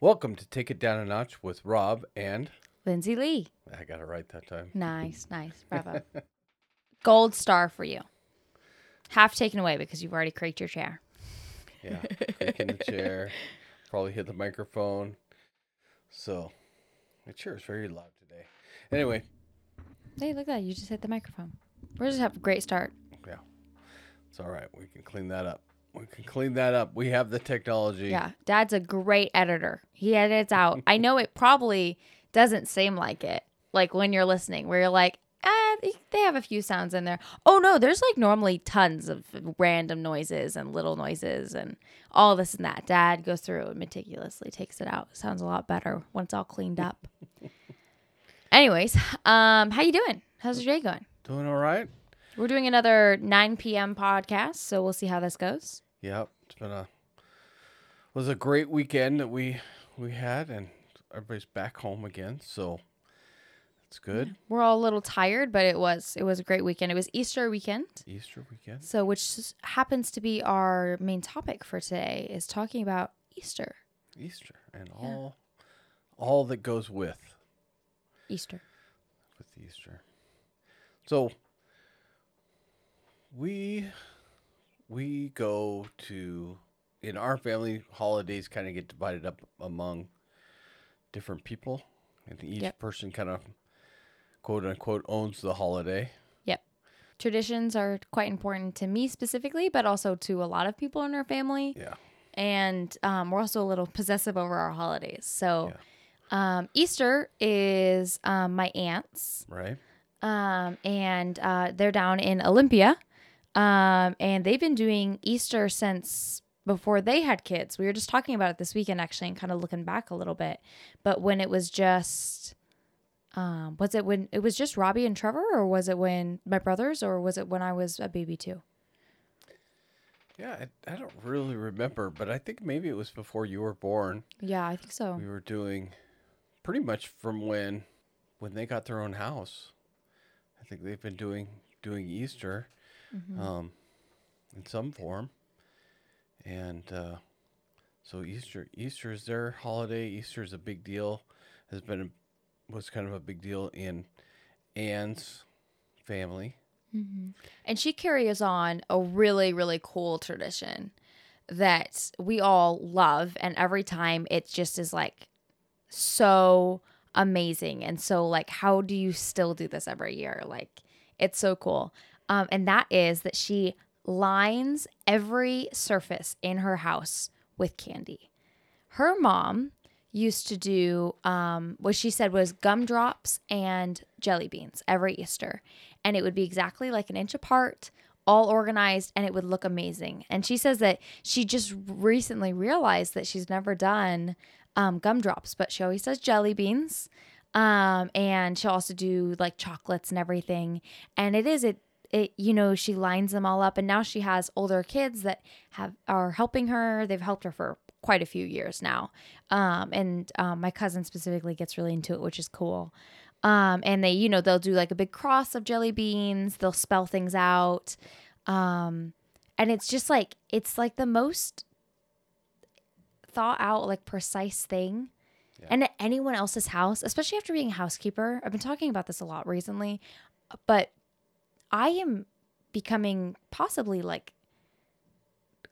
Welcome to Take It Down a Notch with Rob and Lindsay Lee. I got it right that time. Nice, nice. Bravo. Gold star for you. Half taken away because you've already creaked your chair. Yeah, creak in the chair, probably hit the microphone. So, my chair is very loud today. Anyway, Hey, look at that. You just hit the microphone. We're just have a great start. yeah, it's all right. We can clean that up. We can clean that up. We have the technology. Yeah. Dad's a great editor. He edits out. I know it probably doesn't seem like it, like when you're listening, where you're like, ah, they- have a few sounds in there. Oh, no, there's like normally tons of random noises and little noises and all this and that. Dad goes through and meticulously takes it out. Sounds a lot better when it's all cleaned up. Anyways, um, how you doing? How's your day going? Doing all right? We're doing another 9 p.m. podcast, so we'll see how this goes. Yep. It's been a was a great weekend that we we had, and everybody's back home again. So it's good. We're all a little tired, but it was it was a great weekend. It was Easter weekend, Easter weekend. so which happens to be our main topic for today is talking about Easter. Easter and all all that goes with Easter. with Easter. So we we go to in our family holidays kind of get divided up among different people and each Yep. person kind of quote unquote owns the holiday. Yep. Traditions are quite important to me specifically, but also to a lot of people in our family. Yeah. and um, we're also a little possessive over our holidays. So, um, Easter is um, my aunt's, Right? um, and uh, they're down in Olympia, um, and they've been doing Easter since before they had kids. We were just talking about it this weekend, actually, and kind of looking back a little bit. But when it was just, um, was it when it was just Robbie and Trevor, or was it when my brothers, or was it when I was a baby too? Yeah, I, I don't really remember, but I think maybe it was before you were born. Yeah, I think so. We were doing pretty much from when when they got their own house. I think they've been doing doing Easter um, in some form, and uh, so Easter Easter is their holiday. Easter is a big deal. Has been was kind of a big deal in Anne's family. And she carries on a really, really cool tradition that we all love. And every time it just is like so amazing. And so, like, how do you still do this every year? Like, it's so cool. Um, and that is that she lines every surface in her house with candy. Her mom used to do um, what she said was gumdrops and jelly beans every Easter. And it would be exactly like an inch apart, all organized, and it would look amazing. And she says that she just recently realized that she's never done um, gumdrops, but she always does jelly beans. Um, and she'll also do like chocolates and everything. And it is, it, it, you know, she lines them all up. And now she has older kids that have, are helping her. They've helped her for quite a few years now. Um, and um, my cousin specifically gets really into it, which is cool. Um, and they, you know, they'll do like a big cross of jelly beans. They'll spell things out. Um, and it's just like, it's like the most thought out, like precise thing. And at anyone else's house, especially after being a housekeeper, I've been talking about this a lot recently, but I am becoming possibly like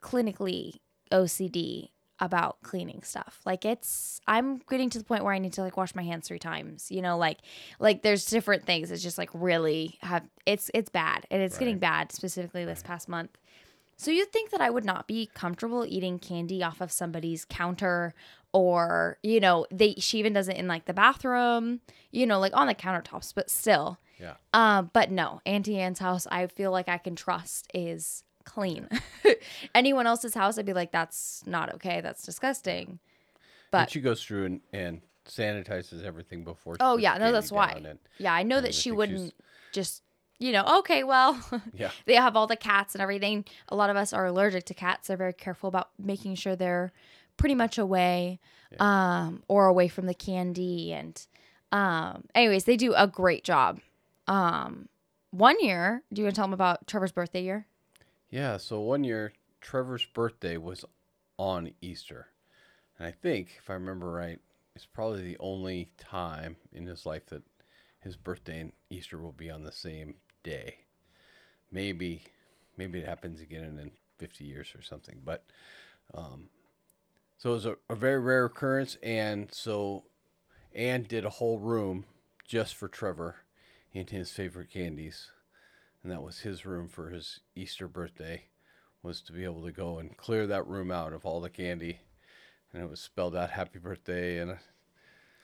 clinically OCD about cleaning stuff. Like it's I'm getting to the point where I need to like wash my hands three times. You know, like like there's different things. It's just like really have it's it's bad. And it's getting bad specifically this past month. So you'd think that I would not be comfortable eating candy off of somebody's counter or, you know, they she even does it in like the bathroom, you know, like on the countertops, but still. Yeah. Um, but no, Auntie Anne's house I feel like I can trust is clean. Anyone else's house, I'd be like, that's not okay. That's disgusting. But But she goes through and, and sanitizes everything before. oh yeah, no, that's why. and- Yeah, I know that she wouldn't just, you know, okay, well, Yeah. they have all the cats and everything. A lot of us are allergic to cats. They're very careful about making sure they're pretty much away, um, or away from the candy. And, um, anyways, they do a great job. Um, one year, do you want to tell them about Trevor's birthday year? Yeah, so one year Trevor's birthday was on Easter. And I think, if I remember right, it's probably the only time in his life that his birthday and Easter will be on the same day. Maybe, maybe it happens again in 50 years or something. But, um, so it was a, a very rare occurrence. And so Anne did a whole room just for Trevor and his favorite candies. And that was his room for his Easter birthday was to be able to go and clear that room out of all the candy. And it was spelled out happy birthday and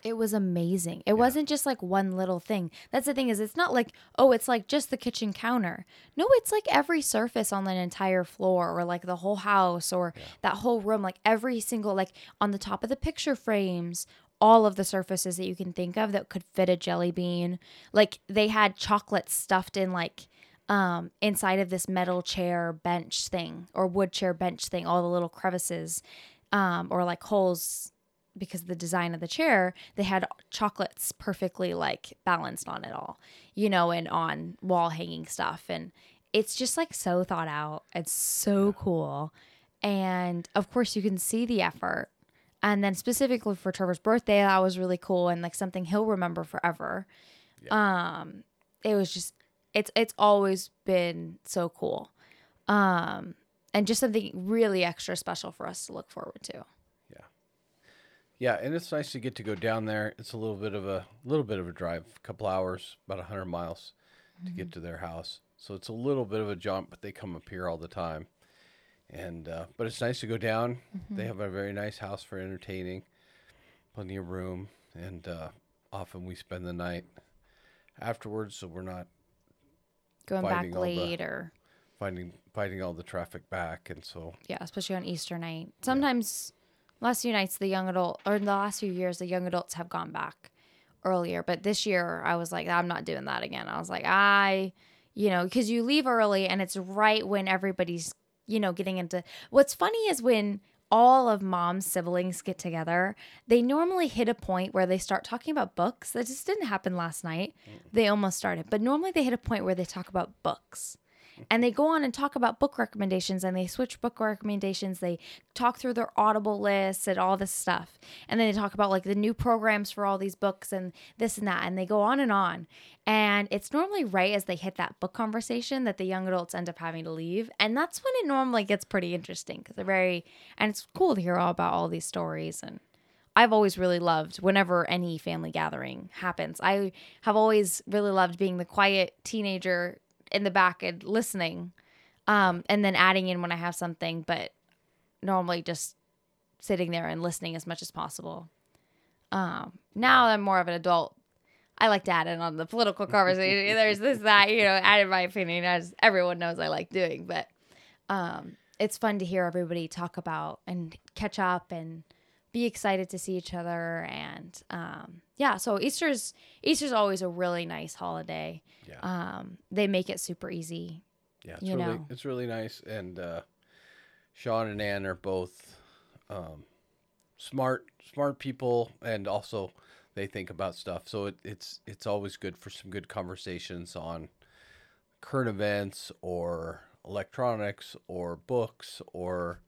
It was amazing. It wasn't just like one little thing. That's the thing is it's not like, oh, it's like just the kitchen counter. No, it's like every surface on an entire floor or like the whole house or that whole room, like every single like on the top of the picture frames, all of the surfaces that you can think of that could fit a jelly bean. Like they had chocolate stuffed in like um inside of this metal chair bench thing or wood chair bench thing, all the little crevices um or like holes because of the design of the chair, they had chocolates perfectly like balanced on it all, you know, and on wall hanging stuff. And it's just like so thought out. It's so cool. And of course, you can see the effort. And then specifically for Trevor's birthday, that was really cool and like something he'll remember forever. Um, it was just it's it's always been so cool. Um, and just something really extra special for us to look forward to. Yeah, Yeah, and it's nice to get to go down there. It's a little bit of a little bit of a drive, a couple hours, about hundred miles to get to their house. So it's a little bit of a jump, but they come up here all the time. And uh, but it's nice to go down. They have a very nice house for entertaining, plenty of room, and uh, often we spend the night afterwards, so we're not Going back the- or finding fighting all the traffic back, and so Yeah, especially on Easter night. Sometimes last few nights the young adult or in the last few years the young adults have gone back earlier, but this year I was like I'm not doing that again. I was like I you know, cuz you leave early and it's right when everybody's, you know, getting into What's funny is when all of mom's siblings get together, they normally hit a point where they start talking about books. That just didn't happen last night. Mm. They almost started, but normally they hit a point where they talk about books and they go on and talk about book recommendations and they switch book recommendations. They talk through their audible lists and all this stuff. And then they talk about like the new programs for all these books and this and that and they go on and on. And it's normally right as they hit that book conversation that the young adults end up having to leave. And that's when it normally gets pretty interesting because they're very and it's cool to hear all about all these stories. And I've always really loved whenever any family gathering happens. I have always really loved being the quiet teenager in the back and listening, um, and then adding in when I have something, but normally just sitting there and listening as much as possible. Um, now I'm more of an adult. I like to add in on the political conversation. There's this, that, you know, add in my opinion, as everyone knows I like doing. But um, it's fun to hear everybody talk about and catch up and be excited to see each other. And um, yeah, so Easter's Easter's always a really nice holiday. Yeah. Um, they make it super easy. Yeah, it's really know. it's really nice, and uh, Sean and Ann are both um, smart smart people, and also they think about stuff. So it, it's it's always good for some good conversations on current events or electronics or books or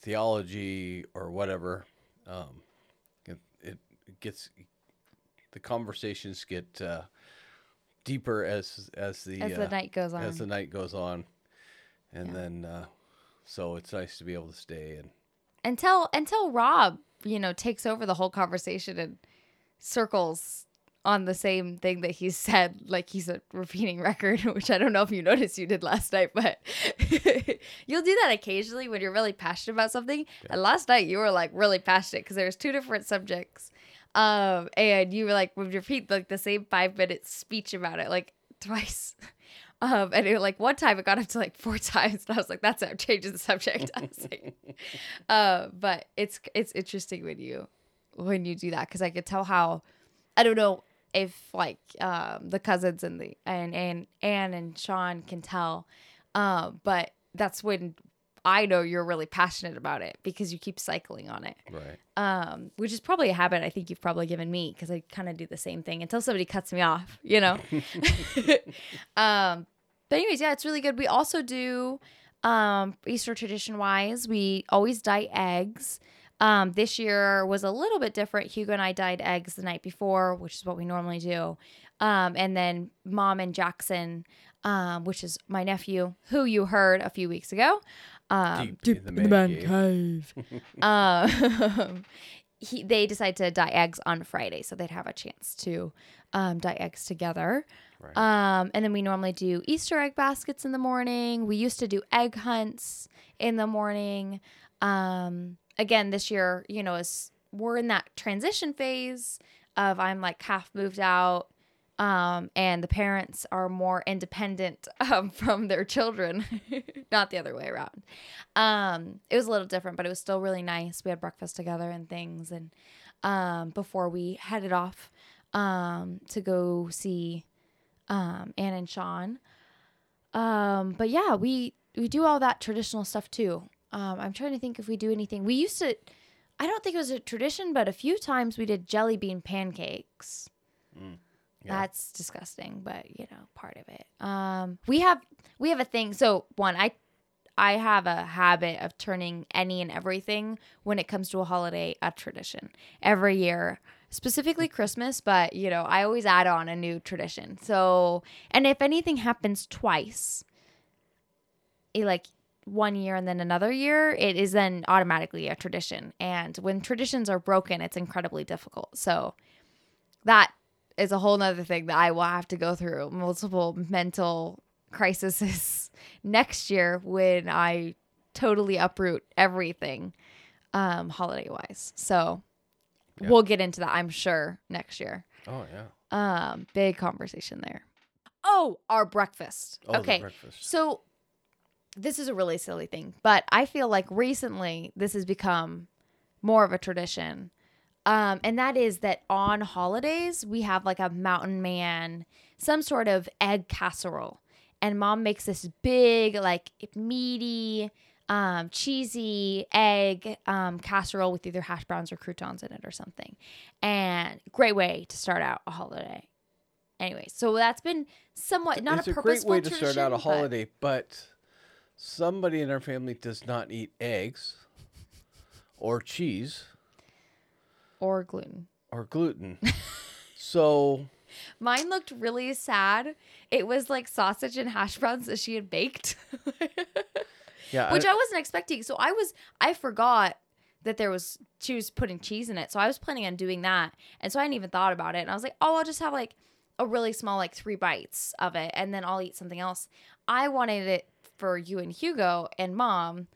theology or whatever. Um, it, it gets the conversations get uh, deeper as as the As the uh, night goes on. as the night goes on, and then uh, so it's nice to be able to stay and until until Rob, you know, takes over the whole conversation and circles on the same thing that he said, like he's a repeating record, which I don't know if you noticed you did last night, but you'll do that occasionally when you're really passionate about something. And last night you were like really passionate because there's two different subjects. Um, and you were like would repeat like the same five minute speech about it like twice. Um, and it, like one time it got up to like four times, and I was like, "That's it, I'm changing the subject." I was like, uh, but it's it's interesting when you when you do that because I could tell how I don't know if like um, the cousins and the and and Anne and Sean can tell, uh, but that's when I know you're really passionate about it because you keep cycling on it. right. Um, which is probably a habit I think you've probably given me because I kind of do the same thing until somebody cuts me off, you know. um, but anyways, yeah, it's really good. We also do um Easter tradition wise, we always dye eggs. Um, this year was a little bit different. Hugo and I dyed eggs the night before, which is what we normally do. Um, and then mom and Jackson, um, which is my nephew, who you heard a few weeks ago. Um, Deep in the man cave. um, he, they decided to dye eggs on Friday, so they'd have a chance to um, dye eggs together. Right. Um, and then we normally do Easter egg baskets in the morning. We used to do egg hunts in the morning. Um, again, this year, you know, is we're in that transition phase of I'm like half moved out. Um, and the parents are more independent um, from their children, not the other way around. Um, it was a little different, but it was still really nice. We had breakfast together and things, and um, before we headed off um, to go see um, Anne and Sean. Um, but yeah, we we do all that traditional stuff too. Um, I'm trying to think if we do anything. We used to. I don't think it was a tradition, but a few times we did jelly bean pancakes. Yeah. That's disgusting, but you know, part of it. Um, we have we have a thing. So one, I I have a habit of turning any and everything when it comes to a holiday a tradition every year, specifically Christmas. But you know, I always add on a new tradition. So, and if anything happens twice, it like one year and then another year, it is then automatically a tradition. And when traditions are broken, it's incredibly difficult. So that is a whole nother thing that I will have to go through multiple mental crises next year when I totally uproot everything um holiday wise. So Yeah. we'll get into that I'm sure next year. Oh yeah. Um big conversation there. Oh, our breakfast. Oh, okay. breakfast. So this is a really silly thing, but I feel like recently this has become more of a tradition. Um, and that is that on holidays we have like a mountain man, some sort of egg casserole. And mom makes this big, like meaty, um, cheesy egg um, casserole with either hash browns or croutons in it or something. And great way to start out a holiday. Anyway, so that's been somewhat not it's a a great purposeful way to start out a tradition, but- holiday, but somebody in our family does not eat eggs or cheese or gluten. or gluten. so Mine looked really sad. It was like sausage and hash browns that she had baked, yeah, which I, I wasn't expecting. So I was, I forgot that there was, she was putting cheese in it. So I was planning on doing that. And so I hadn't even thought about it. And I was like, oh, I'll just have like a really small, like three bites of it. And then I'll eat something else. I wanted it for you and Hugo and mom.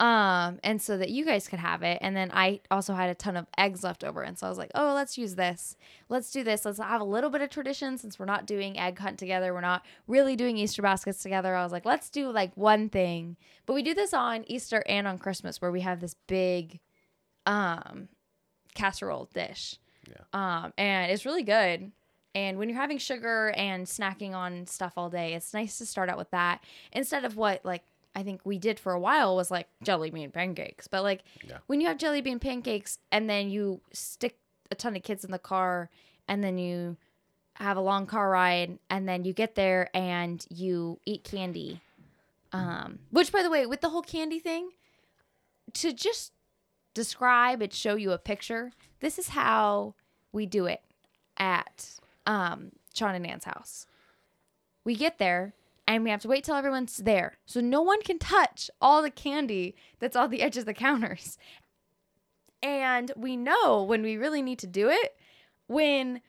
Um, and so that you guys could have it. And then I also had a ton of eggs left over. And so I was like, oh, let's use this. Let's do this. Let's have a little bit of tradition since we're not doing egg hunt together. We're not really doing Easter baskets together. I was like, let's do like one thing. But we do this on Easter and on Christmas where we have this big um casserole dish. Yeah. Um, and it's really good. And when you're having sugar and snacking on stuff all day, it's nice to start out with that instead of what like I think we did for a while was like jelly bean pancakes. But like Yeah. when you have jelly bean pancakes and then you stick a ton of kids in the car and then you have a long car ride and then you get there and you eat candy. Um, which by the way, with the whole candy thing, to just describe and show you a picture, this is how we do it at um Sean and Ann's house. We get there and we have to wait till everyone's there. So no one can touch all the candy that's on the edge of the counters. And we know when we really need to do it when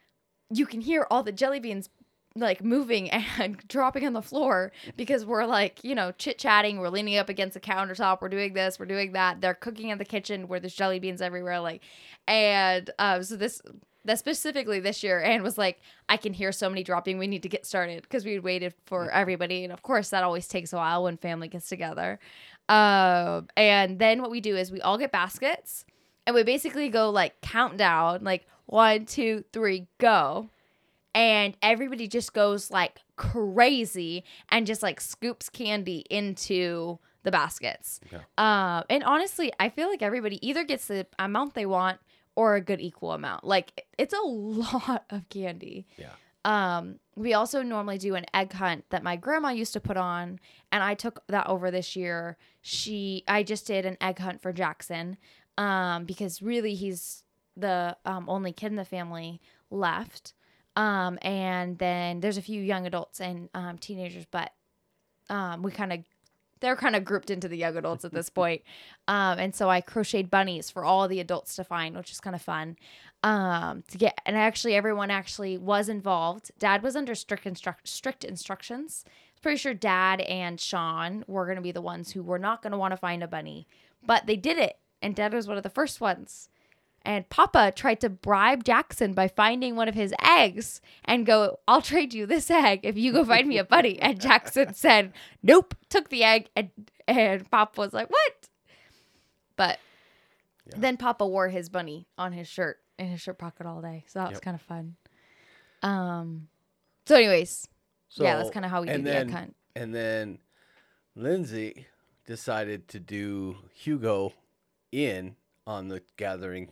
you can hear all the jelly beans like moving and dropping on the floor because we're like, you know, chit chatting. We're leaning up against the countertop. We're doing this. We're doing that. They're cooking in the kitchen where there's jelly beans everywhere. Like, and um, so this that specifically this year, Anne was like, I can hear so many dropping. We need to get started because we had waited for everybody, and of course that always takes a while when family gets together. Um, and then what we do is we all get baskets, and we basically go like countdown, like one, two, three, go and everybody just goes like crazy and just like scoops candy into the baskets. Yeah. Um, and honestly, I feel like everybody either gets the amount they want or a good equal amount. Like it's a lot of candy. Yeah. Um, we also normally do an egg hunt that my grandma used to put on, and I took that over this year. She, I just did an egg hunt for Jackson. um, because really he's the um, only kid in the family left. Um, and then there's a few young adults and um, teenagers, but um, we kind of they're kind of grouped into the young adults at this point. Um, and so I crocheted bunnies for all the adults to find, which is kind of fun. Um, to get and actually everyone actually was involved. Dad was under strict instruct strict instructions. Pretty sure Dad and Sean were going to be the ones who were not going to want to find a bunny, but they did it, and Dad was one of the first ones. And Papa tried to bribe Jackson by finding one of his eggs and go, I'll trade you this egg if you go find me a bunny. And Jackson said, Nope, took the egg. And, and Papa was like, What? But Yeah. then Papa wore his bunny on his shirt in his shirt pocket all day. So that was kind of fun. Um, so, anyways, So, yeah, that's kind of how we do and the. And then Lindsay decided to do Hugo in on the gathering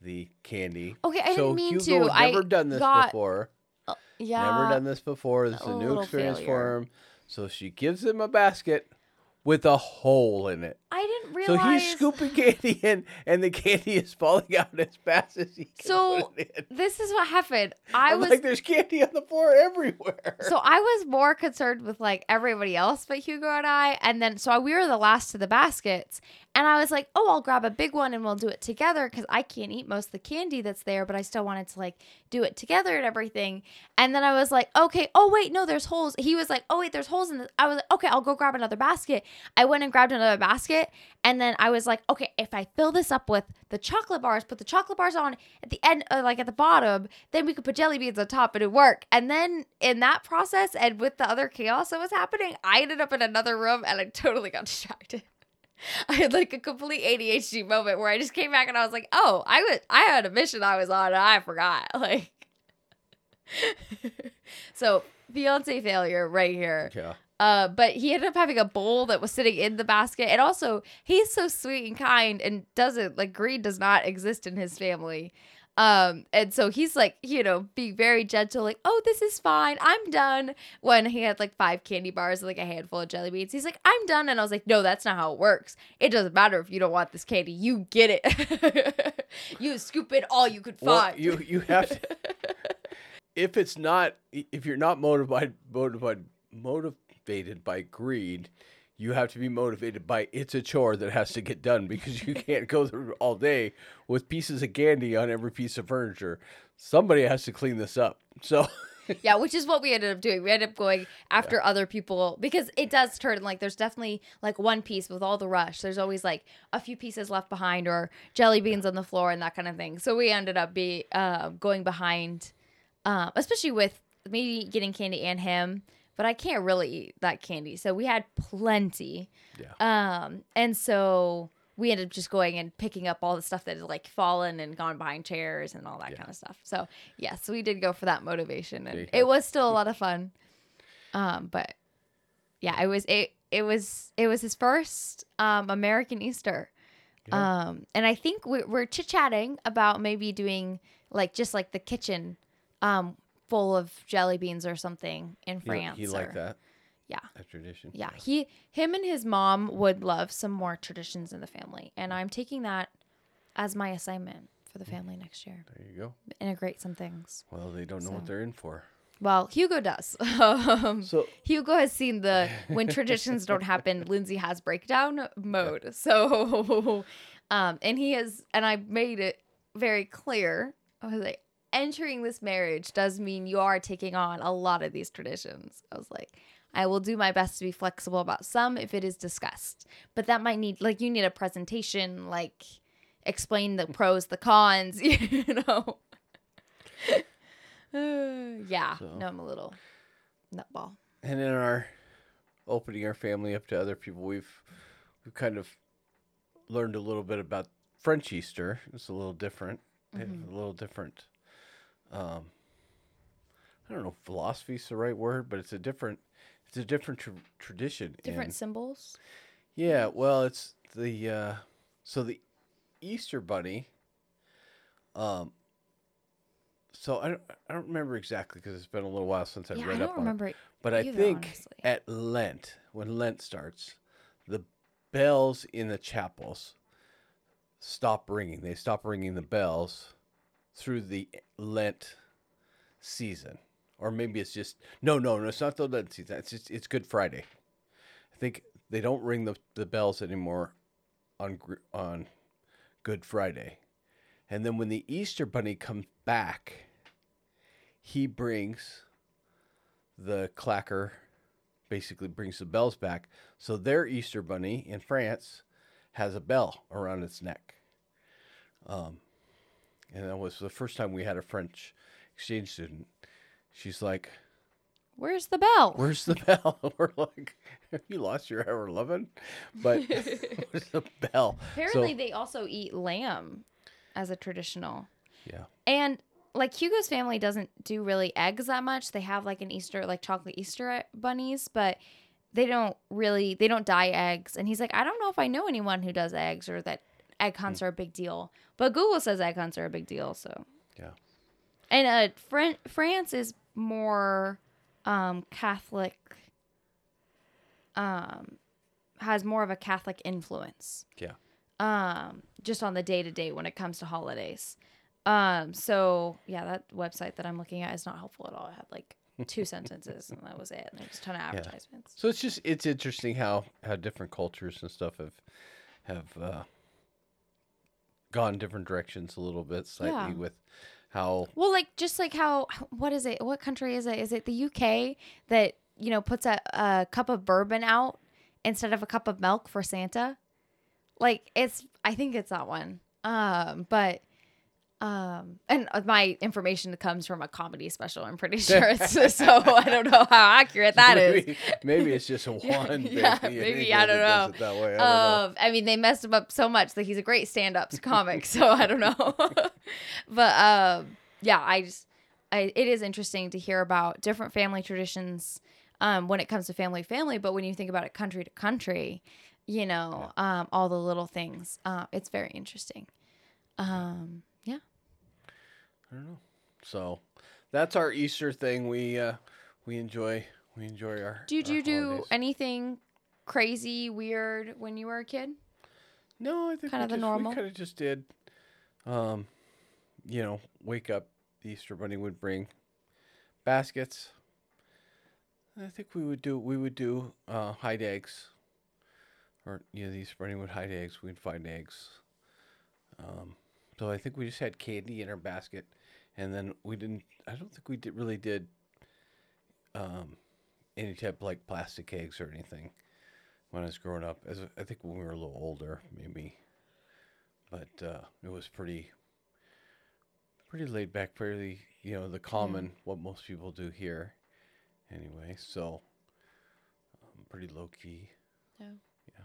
the candy. Okay, I so didn't mean Hugo to. had never I done this got- before. Uh, yeah. Never done this before. This is a a new experience failure. for him. So she gives him a basket with a hole in it. I didn't realize. So he's scooping candy in, and the candy is falling out as fast as he can So, put it in. This is what happened. I I'm was like, there's candy on the floor everywhere. So I was more concerned with like everybody else but Hugo and I. And then so we were the last to the baskets. And I was like, oh, I'll grab a big one and we'll do it together because I can't eat most of the candy that's there, but I still wanted to like do it together and everything. And then I was like, okay, oh, wait, no, there's holes. He was like, oh, wait, there's holes in this. I was like, okay, I'll go grab another basket. I went and grabbed another basket. And then I was like, okay, if I fill this up with the chocolate bars, put the chocolate bars on at the end, uh, like at the bottom, then we could put jelly beans on top and it'd work. And then in that process and with the other chaos that was happening, I ended up in another room and I totally got distracted. I had like a complete ADHD moment where I just came back and I was like, "Oh, I was I had a mission I was on and I forgot." Like, so fiance failure right here. yeah. Uh, but he ended up having a bowl that was sitting in the basket, and also he's so sweet and kind and doesn't like greed does not exist in his family. Um, and so he's like, you know, being very gentle, like, oh, this is fine, I'm done. When he had like five candy bars and like a handful of jelly beans, he's like, I'm done. And I was like, no, that's not how it works. It doesn't matter if you don't want this candy, you get it. you scoop it all you could Well, find. you you have to. if it's not, if you're not motivated, motivated, motivated by greed, you have to be motivated by it's a chore that has to get done because you can't go through all day with pieces of candy on every piece of furniture. Somebody has to clean this up. So yeah, which is what we ended up doing. We ended up going after other people because it does turn like there's definitely like one piece with all the rush. There's always like a few pieces left behind or jelly beans on the floor and that kind of thing. So we ended up be uh, going behind, um, especially with me getting candy and him. But I can't really eat that candy, so we had plenty. yeah, Um, and so we ended up just going and picking up all the stuff that had like fallen and gone behind chairs and all that Yeah. kind of stuff. So yes, we did go for that motivation, and it was still a lot of fun. Um, but yeah, it was it it was it was his first um American Easter. Yeah. Um, and I think we're, we're chit chatting about maybe doing like just like the kitchen, um, full of jelly beans or something in he, France. he liked or- that. Yeah. a tradition. yeah, he, him, and his mom would love some more traditions in the family, and I'm taking that as my assignment for the family next year. There you go. Integrate some things. Well, they don't know So. what they're in for. Well, Hugo does. um, So Hugo has seen the when traditions don't happen, Lindsay has breakdown mode. So, um, and he has, and I made it very clear. I was like, entering this marriage does mean you are taking on a lot of these traditions. I was like, I will do my best to be flexible about some if it is discussed, but that might need like you need a presentation, like explain the pros, the cons, you know. Uh, yeah, So- no, I'm a little nutball. and in our opening our family up to other people, we've we've kind of learned a little bit about French Easter. It's a little different. Mm-hmm. A little different. Um, I don't know if philosophy is the right word, but it's a different. It's a different tr- tradition. different symbols. yeah, well, it's the uh, so the Easter bunny. Um. So I don't, I don't remember exactly because it's been a little while since I yeah, read I don't up on it. remember. it. But I think honestly. at Lent, when Lent starts, the bells in the chapels stop ringing. They stop ringing the bells through the Lent season, or maybe it's just no, no, no. It's not the Lent season. It's just it's Good Friday. I think they don't ring the, the bells anymore on on Good Friday, and then when the Easter Bunny comes back, he brings the clacker, basically brings the bells back. So their Easter Bunny in France has a bell around its neck. Um, and that was the first time we had a French exchange student. She's like, Where's the bell? "Where's the bell?" We're like, "Have you lost your ever loving?" But where's the bell? Apparently, So, they also eat lamb as a traditional. yeah, And like Hugo's family doesn't do really eggs that much. They have like an Easter, like chocolate Easter bunnies, but they don't really, they don't dye eggs. And he's like, I don't know if I know anyone who does eggs or that egg hunts are a big deal. But Google says egg hunts are a big deal. So, yeah, and uh, Fran- France is more um, Catholic, um, has more of a Catholic influence. Yeah. um just on the day to day when it comes to holidays. Um so yeah that website that i'm looking at is not helpful at all. It had like two sentences and that was it. And there's a ton of advertisements. So it's just it's interesting how how different cultures and stuff have have uh, gone different directions a little bit slightly Yeah. with how well like just like how what is it? What country is it? Is it the uk that you know puts a, a cup of bourbon out instead of a cup of milk for santa? Like it's i think it's that one. Um but um and my information comes from a comedy special i'm pretty sure it's so i don't know how accurate that is maybe, maybe it's just one. yeah, thing, maybe, I don't know. that way. I don't know. Um, I mean, they messed him up so much that he's a great stand-up comic. So I don't know, but um, yeah, I just, I, it is interesting to hear about different family traditions um, when it comes to family family. But when you think about it, country to country, you know, um, all the little things, uh, it's very interesting. Um, yeah. I don't know. So that's our Easter thing. We uh, we enjoy we enjoy our. Did you do anything crazy, weird when you were a kid? No, I think Kinda the just, normal? We kind of just did. Um, you know, wake up. The Easter Bunny would bring baskets. I think we would do. We would do uh, hide eggs. Or you know, the Easter Bunny would hide eggs. We'd find eggs. Um, so I think we just had candy in our basket, and then we didn't. I don't think we did really did. Um, any type of like plastic eggs or anything when I was growing up. As I think when we were a little older, maybe. But uh, it was pretty, pretty laid back, fairly you know the common what most people do here, anyway. So, um, pretty low key. Yeah. Yeah.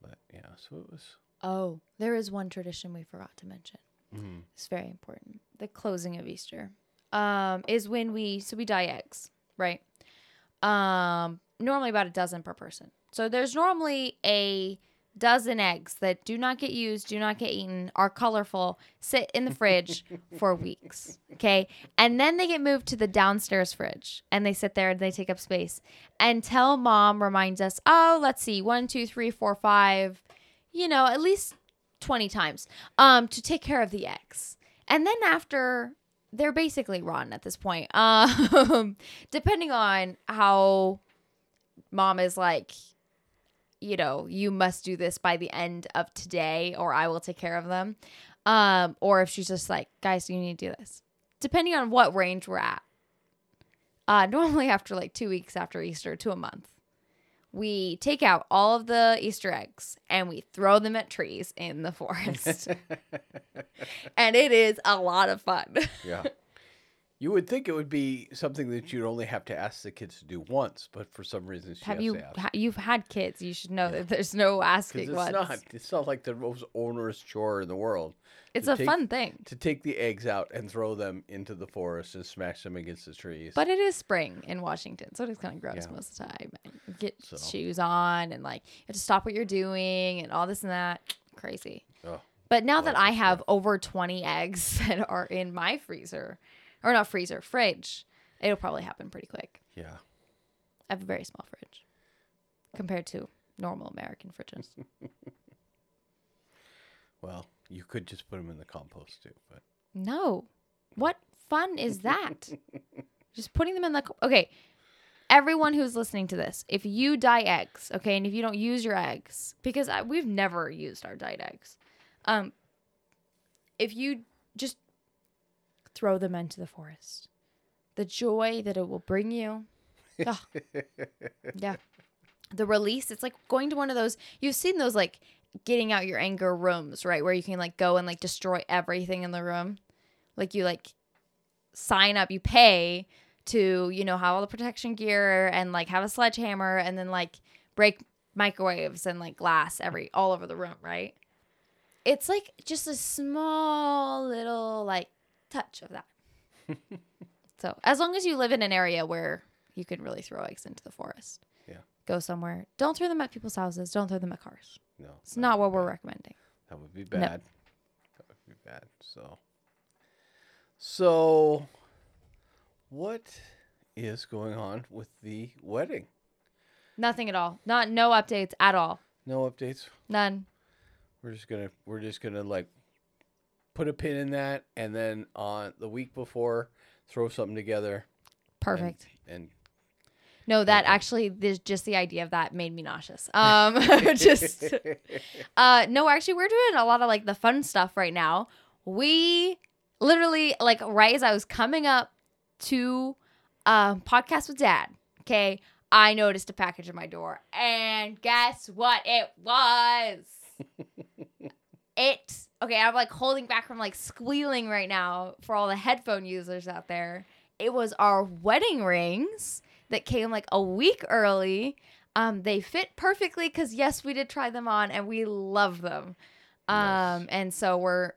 But yeah, so it was. Oh, there is one tradition we forgot to mention. Mm, It's very important. The closing of Easter um, is when we so we dye eggs, right? Um, normally about a dozen per person. So there's normally a dozen eggs that do not get used, do not get eaten, are colorful, sit in the fridge for weeks. Okay. And then they get moved to the downstairs fridge and they sit there and they take up space until mom reminds us, oh, let's see, one, two, three, four, five, you know, at least 20 times um, to take care of the eggs. And then after they're basically rotten at this point. Um, depending on how mom is like, you know, you must do this by the end of today or I will take care of them. Um, or if she's just like, guys, you need to do this. Depending on what range we're at. Uh, normally after like two weeks after Easter to a month, we take out all of the Easter eggs and we throw them at trees in the forest. and it is a lot of fun. yeah. You would think it would be something that you'd only have to ask the kids to do once, but for some reason she Have has you to ask. ha- you've had kids? You should know that there's no 'Cause asking it's once. not. It's not like the most onerous chore in the world. It's to a take- fun thing. to take the eggs out and throw them into the forest and smash them against the trees. But it is spring in Washington, so it's kind of gross Yeah. most of the time. You get So. shoes on, and like you have to stop what you're doing, and all this and that. Crazy. oh, But now that I have over 20 eggs that are in my freezer, or not freezer, fridge, it'll probably happen pretty quick. yeah. I have a very small fridge compared to normal American fridges. Well, you could just put them in the compost too, but No. What fun is that? Just putting them in the. co- Okay. Everyone who's listening to this, if you dye eggs, okay, and if you don't use your eggs, because I, we've never used our dyed eggs, um, if you just throw them into the forest, the joy that it will bring you, ah, yeah, the release. It's like going to one of those. You've seen those like getting out your anger rooms, right, where you can like go and like destroy everything in the room like you like sign up you pay to you know have all the protection gear and like have a sledgehammer and then like break microwaves and like glass every all over the room right it's like just a small little like touch of that so as long as you live in an area where you can really throw eggs into the forest Yeah. go somewhere don't throw them at people's houses don't throw them at cars no. it's not what we're recommending That would be bad. That would be bad. So, so what is going on with the wedding? nothing at all not no updates at all No updates. none We're just gonna we're just gonna like put a pin in that, and then on the week before, throw something together. perfect And, No, that Okay. actually, there's just the idea of that made me nauseous. Um, just, uh, no, actually, we're doing a lot of like the fun stuff right now. We literally, like, right as I was coming up to um, podcast with dad, okay, I noticed a package at my door, and guess what? It was. It okay. I'm like holding back from like squealing right now for all the headphone users out there. It was our wedding rings that came like a week early. Um, they fit perfectly because yes, we did try them on and we love them. Um, and so we're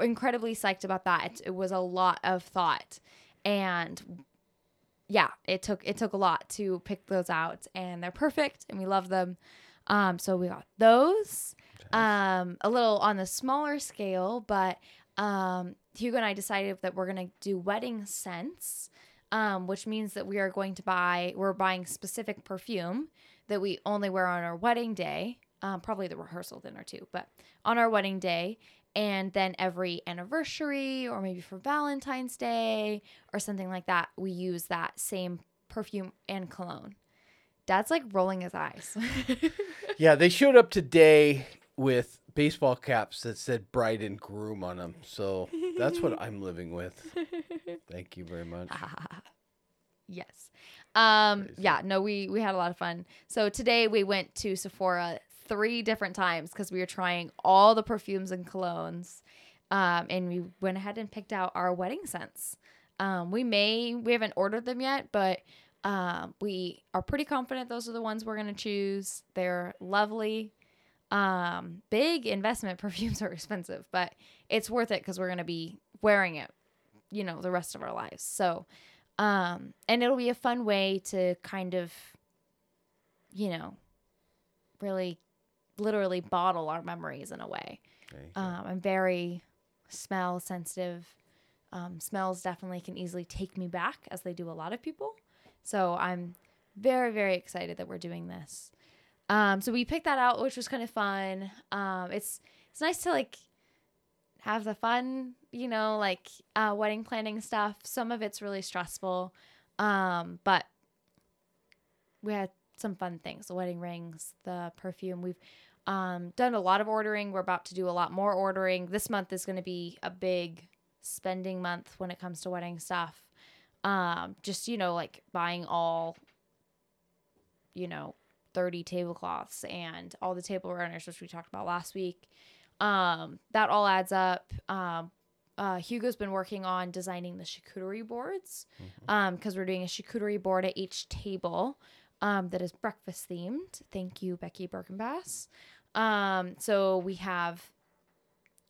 incredibly psyched about that. It, it was a lot of thought, and yeah, it took it took a lot to pick those out, and they're perfect, and we love them. Um, so we got those. Um, a little on the smaller scale, but um, Hugo and I decided that we're gonna do wedding scents, um, which means that we are going to buy we're buying specific perfume that we only wear on our wedding day. Um, probably the rehearsal dinner too, but on our wedding day, and then every anniversary or maybe for Valentine's Day or something like that, we use that same perfume and cologne. Dad's like rolling his eyes. yeah, they showed up today with baseball caps that said "bride and groom" on them. So that's what I'm living with. Thank you very much. yes. Um Crazy. yeah, no we we had a lot of fun. So today we went to Sephora three different times cuz we were trying all the perfumes and colognes. Um and we went ahead and picked out our wedding scents. Um we may we haven't ordered them yet, but um we are pretty confident those are the ones we're going to choose. They're lovely. Um big investment perfumes are expensive, but it's worth it cuz we're going to be wearing it, you know, the rest of our lives. So um and it'll be a fun way to kind of you know really literally bottle our memories in a way There you go. um, i'm very smell sensitive um, smells definitely can easily take me back as they do a lot of people so i'm very very excited that we're doing this um, so we picked that out which was kind of fun um, it's it's nice to like have the fun, you know, like uh, wedding planning stuff. Some of it's really stressful, um, but we had some fun things: the wedding rings, the perfume. We've um, done a lot of ordering. We're about to do a lot more ordering. This month is going to be a big spending month when it comes to wedding stuff. Um, just you know, like buying all, you know, thirty tablecloths and all the table runners, which we talked about last week. Um that all adds up. Um uh, Hugo's been working on designing the charcuterie boards um because we're doing a charcuterie board at each table um that is breakfast themed. Thank you Becky Birkenbass. Um so we have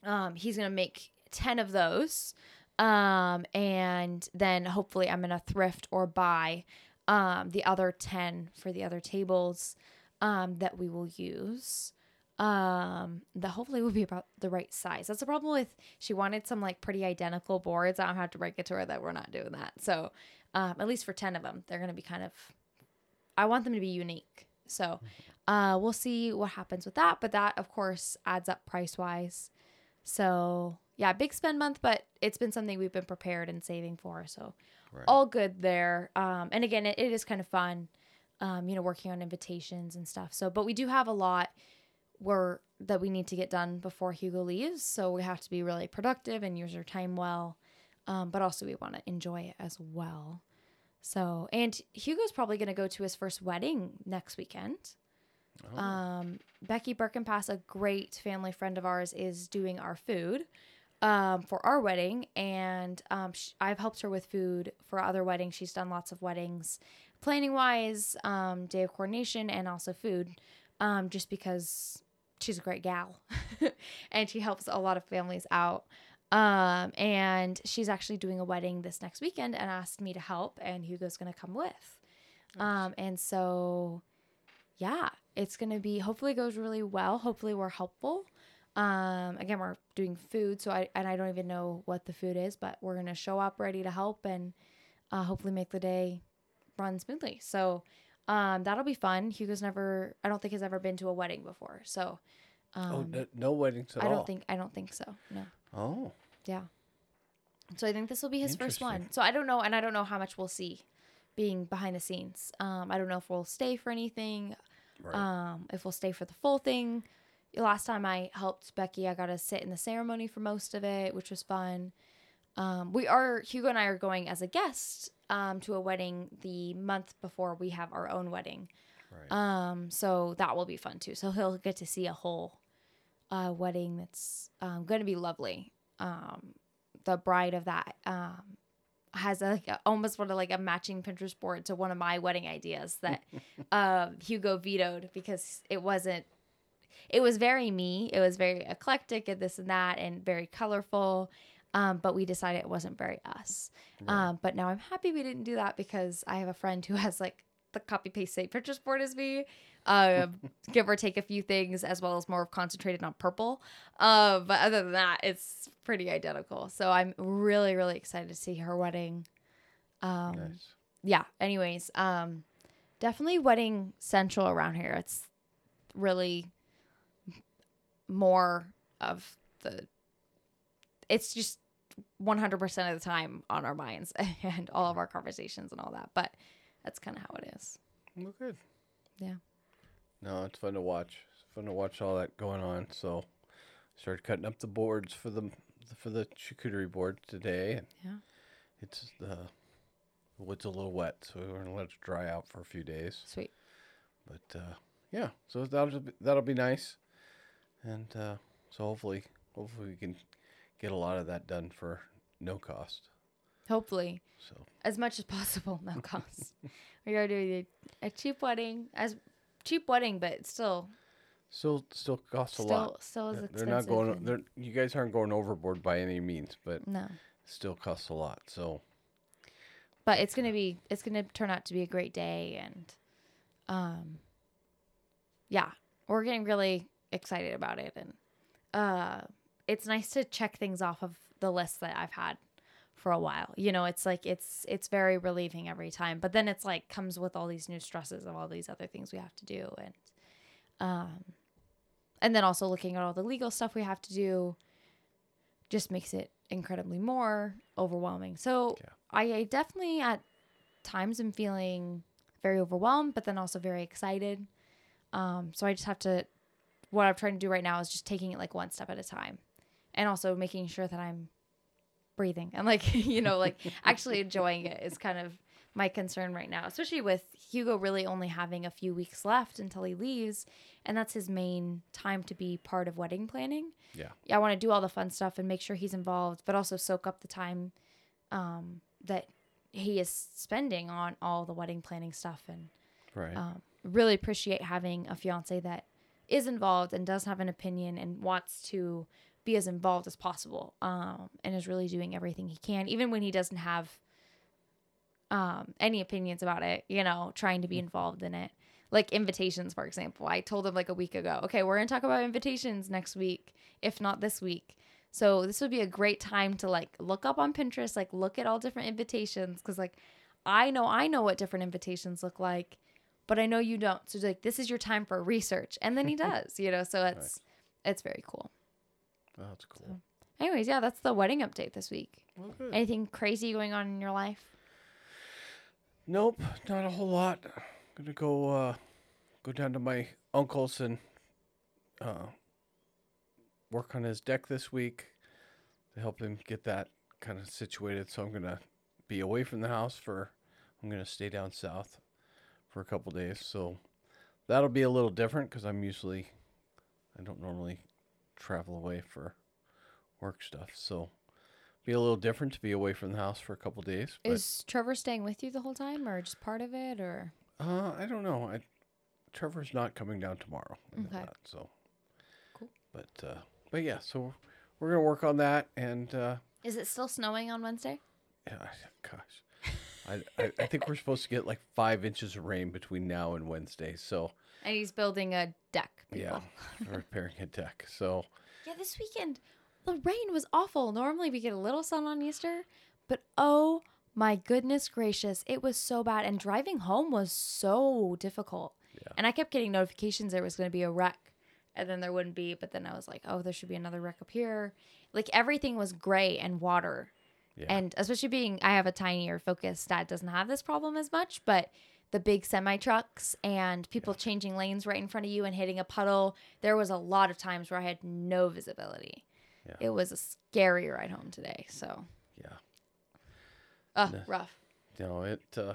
um he's gonna make 10 of those. Um and then hopefully I'm gonna thrift or buy um the other 10 for the other tables um that we will use um that hopefully will be about the right size that's the problem with she wanted some like pretty identical boards i don't have to break it to her that we're not doing that so um at least for 10 of them they're gonna be kind of i want them to be unique So uh, we'll see what happens with that. But that, of course, adds up price wise. So yeah, big spend month, but it's been something we've been prepared and saving for. So Right. all good there. Um, and again, it, it is kind of fun, um, you know, working on invitations and stuff. So, but we do have a lot where that we need to get done before Hugo leaves. So we have to be really productive and use our time well. Um, but also we want to enjoy it as well. So, and Hugo's probably going to go to his first wedding next weekend. Oh. Um, Becky Birkenpass, a great family friend of ours, is doing our food um, for our wedding, and um, sh- I've helped her with food for other weddings. She's done lots of weddings, planning wise, um, day of coordination, and also food, um, just because she's a great gal, and she helps a lot of families out. Um, and she's actually doing a wedding this next weekend, and asked me to help, and Hugo's gonna come with. Um, and so yeah, it's gonna be hopefully goes really well. Hopefully we're helpful. Um, again, we're doing food, so I and I don't even know what the food is, but we're gonna show up ready to help and uh, hopefully make the day run smoothly. So um, that'll be fun. Hugo's never, I don't think has ever been to a wedding before, so um, oh, no, no weddings at I all. don't think I don't think so. No. Oh, Yeah. So I think this will be his first one. So I don't know, and I don't know how much we'll see being behind the scenes. Um, I don't know if we'll stay for anything, right. um, if we'll stay for the full thing. Last time I helped Becky, I got to sit in the ceremony for most of it, which was fun. Um, we are Hugo and I are going as a guest um, to a wedding the month before we have our own wedding. right. Um, so that will be fun too. So he'll get to see a whole uh, wedding that's um, going to be lovely. Um, the bride of that um, has a, like a, almost one of like a matching Pinterest board to one of my wedding ideas that uh, Hugo vetoed because it wasn't. It was very me. It was very eclectic and this and that, and very colorful. Um, but we decided it wasn't very us. Um, but now I'm happy we didn't do that because I have a friend who has like the copy paste same Pinterest board as me. Um, give or take a few things, as well as more of concentrated on purple. Uh, but other than that, it's pretty identical. So I'm really, really excited to see her wedding. Um, nice. yeah. Anyways, um, definitely wedding central around here. It's really more of the. It's just 100% of the time on our minds and all of our conversations and all that. But that's kind of how it is. Well, good. Yeah. No, it's fun to watch. It's fun to watch all that going on. So, started cutting up the boards for the for the charcuterie board today, and Yeah. it's the the wood's a little wet, so we're gonna let it dry out for a few days. Sweet. But uh, yeah, so that'll be, that'll be nice, and uh, so hopefully hopefully we can get a lot of that done for no cost. Hopefully, So as much as possible, no cost. we are doing a, a cheap wedding, as cheap wedding, but still, still still costs a still, lot. still is expensive. They're not going. They're you guys aren't going overboard by any means, but no, still costs a lot. So but it's gonna be, it's gonna turn out to be a great day, and um, yeah, we're getting really excited about it, and uh, it's nice to check things off of the list that I've had for a while. You know, it's like it's it's very relieving every time. But then it's like comes with all these new stresses of all these other things we have to do and um and then also looking at all the legal stuff we have to do just makes it incredibly more overwhelming. So Yeah. I, I definitely at times am feeling very overwhelmed, but then also very excited. Um, so I just have to what I'm trying to do right now is just taking it like one step at a time. And also making sure that I'm breathing and like you know like actually enjoying it is kind of my concern right now especially with hugo really only having a few weeks left until he leaves and that's his main time to be part of wedding planning yeah, yeah i want to do all the fun stuff and make sure he's involved but also soak up the time um, that he is spending on all the wedding planning stuff and right. um, really appreciate having a fiance that is involved and does have an opinion and wants to be as involved as possible um, and is really doing everything he can even when he doesn't have um, any opinions about it you know trying to be involved in it. Like invitations for example. I told him like a week ago okay we're gonna talk about invitations next week if not this week. So this would be a great time to like look up on pinterest like look at all different invitations because like i know i know what different invitations look like but I know you don't. So like, this is your time for research, and then he does, you know. So it's it's very cool. Oh, that's cool. Anyways, yeah, that's the wedding update this week. Good. Anything crazy going on in your life? Nope, not a whole lot. I'm Gonna go uh go down to my uncle's and uh work on his deck this week to help him get that kind of situated. So I'm gonna be away from the house for I'm gonna stay down south for a couple days. So that'll be a little different because I'm usually I don't normally travel away for work stuff. So be a little different to be away from the house for a couple days. Is Trevor staying with you the whole time, or just part of it, or Uh, I don't know. I, Trevor's not coming down tomorrow. Okay. that, so. Cool. But uh, but yeah, so we're gonna work on that, and uh, is it still snowing on Wednesday? yeah, gosh, I, I I think we're supposed to get like five inches of rain between now and Wednesday. So And he's building a deck. People. yeah, repairing a deck. So Yeah, this weekend the rain was awful. Normally we get a little sun on Easter, but oh my goodness gracious, it was so bad and driving home was so difficult. Yeah. And I kept getting notifications there was going to be a wreck and then there wouldn't be, but then I was like, "Oh, there should be another wreck up here." Like everything was gray and water. Yeah, And especially being I have a tinier Focus that doesn't have this problem as much, but the big semi trucks and people changing lanes right in front of you and hitting a puddle, there was a lot of times where I had no visibility. Yeah. It was a scary ride home today. So, yeah. uh, Nah. rough. You know it. Uh,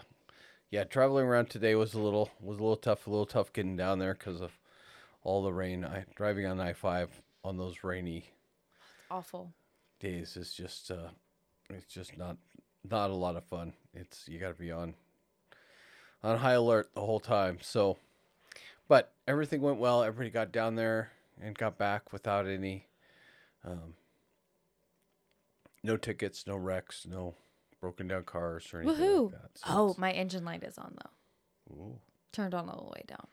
yeah, traveling around today was a little was a little tough. A little tough getting down there because of all the rain. I driving on I five on those rainy Awful. days is just uh it's just not not a lot of fun. It's you got to be on on high alert the whole time. So but everything went well. Everybody got down there and got back without any um no tickets, no wrecks, no broken down cars or anything Woohoo. like that. So Oh, my engine light is on though. ooh, Turned on all the way down.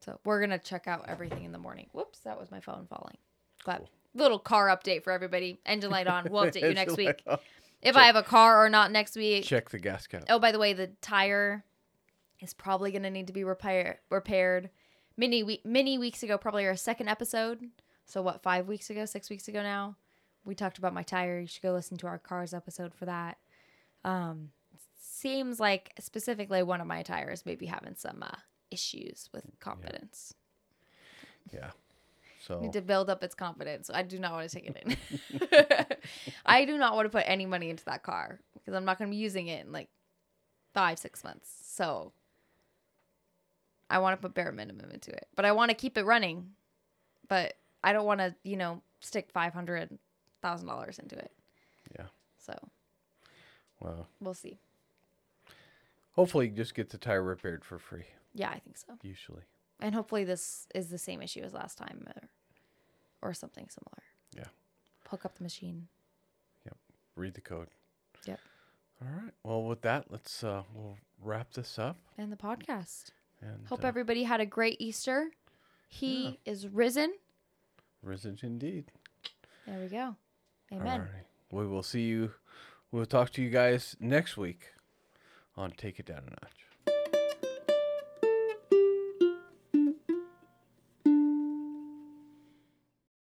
So, we're going to check out everything in the morning. Whoops, that was my phone falling. But Cool. Little car update for everybody. Engine light on. We'll update you next week. on. If I have a car or not next week. Check the gas cap. Oh, by the way, the tire is probably going to need to be repair- repaired. Many we- many weeks ago, probably our second episode. So what? Five weeks ago, six weeks ago now, we talked about my tire. You should go listen to our cars episode for that. Um, seems like specifically one of my tires may be having some uh, issues with confidence. Yeah. So Need to build up its confidence. I do not want to take it in. I do not want to put any money into that car because I'm not going to be using it in like five, six months. So I want to put bare minimum into it, but I want to keep it running. But I don't want to, you know, stick five hundred thousand dollars into it. Yeah. So well, we'll see. hopefully you just get the tire repaired for free. Yeah, I think so. Usually. And hopefully this is the same issue as last time, or, or something similar. Yeah. Hook up the machine. Yep. Read the code. Yep. All right. Well, with that, let's uh we'll wrap this up. And the podcast. And Hope uh, everybody had a great Easter. He is risen. risen indeed. There we go. Amen. right. We will see you. We'll talk to you guys next week on Take It Down a Notch.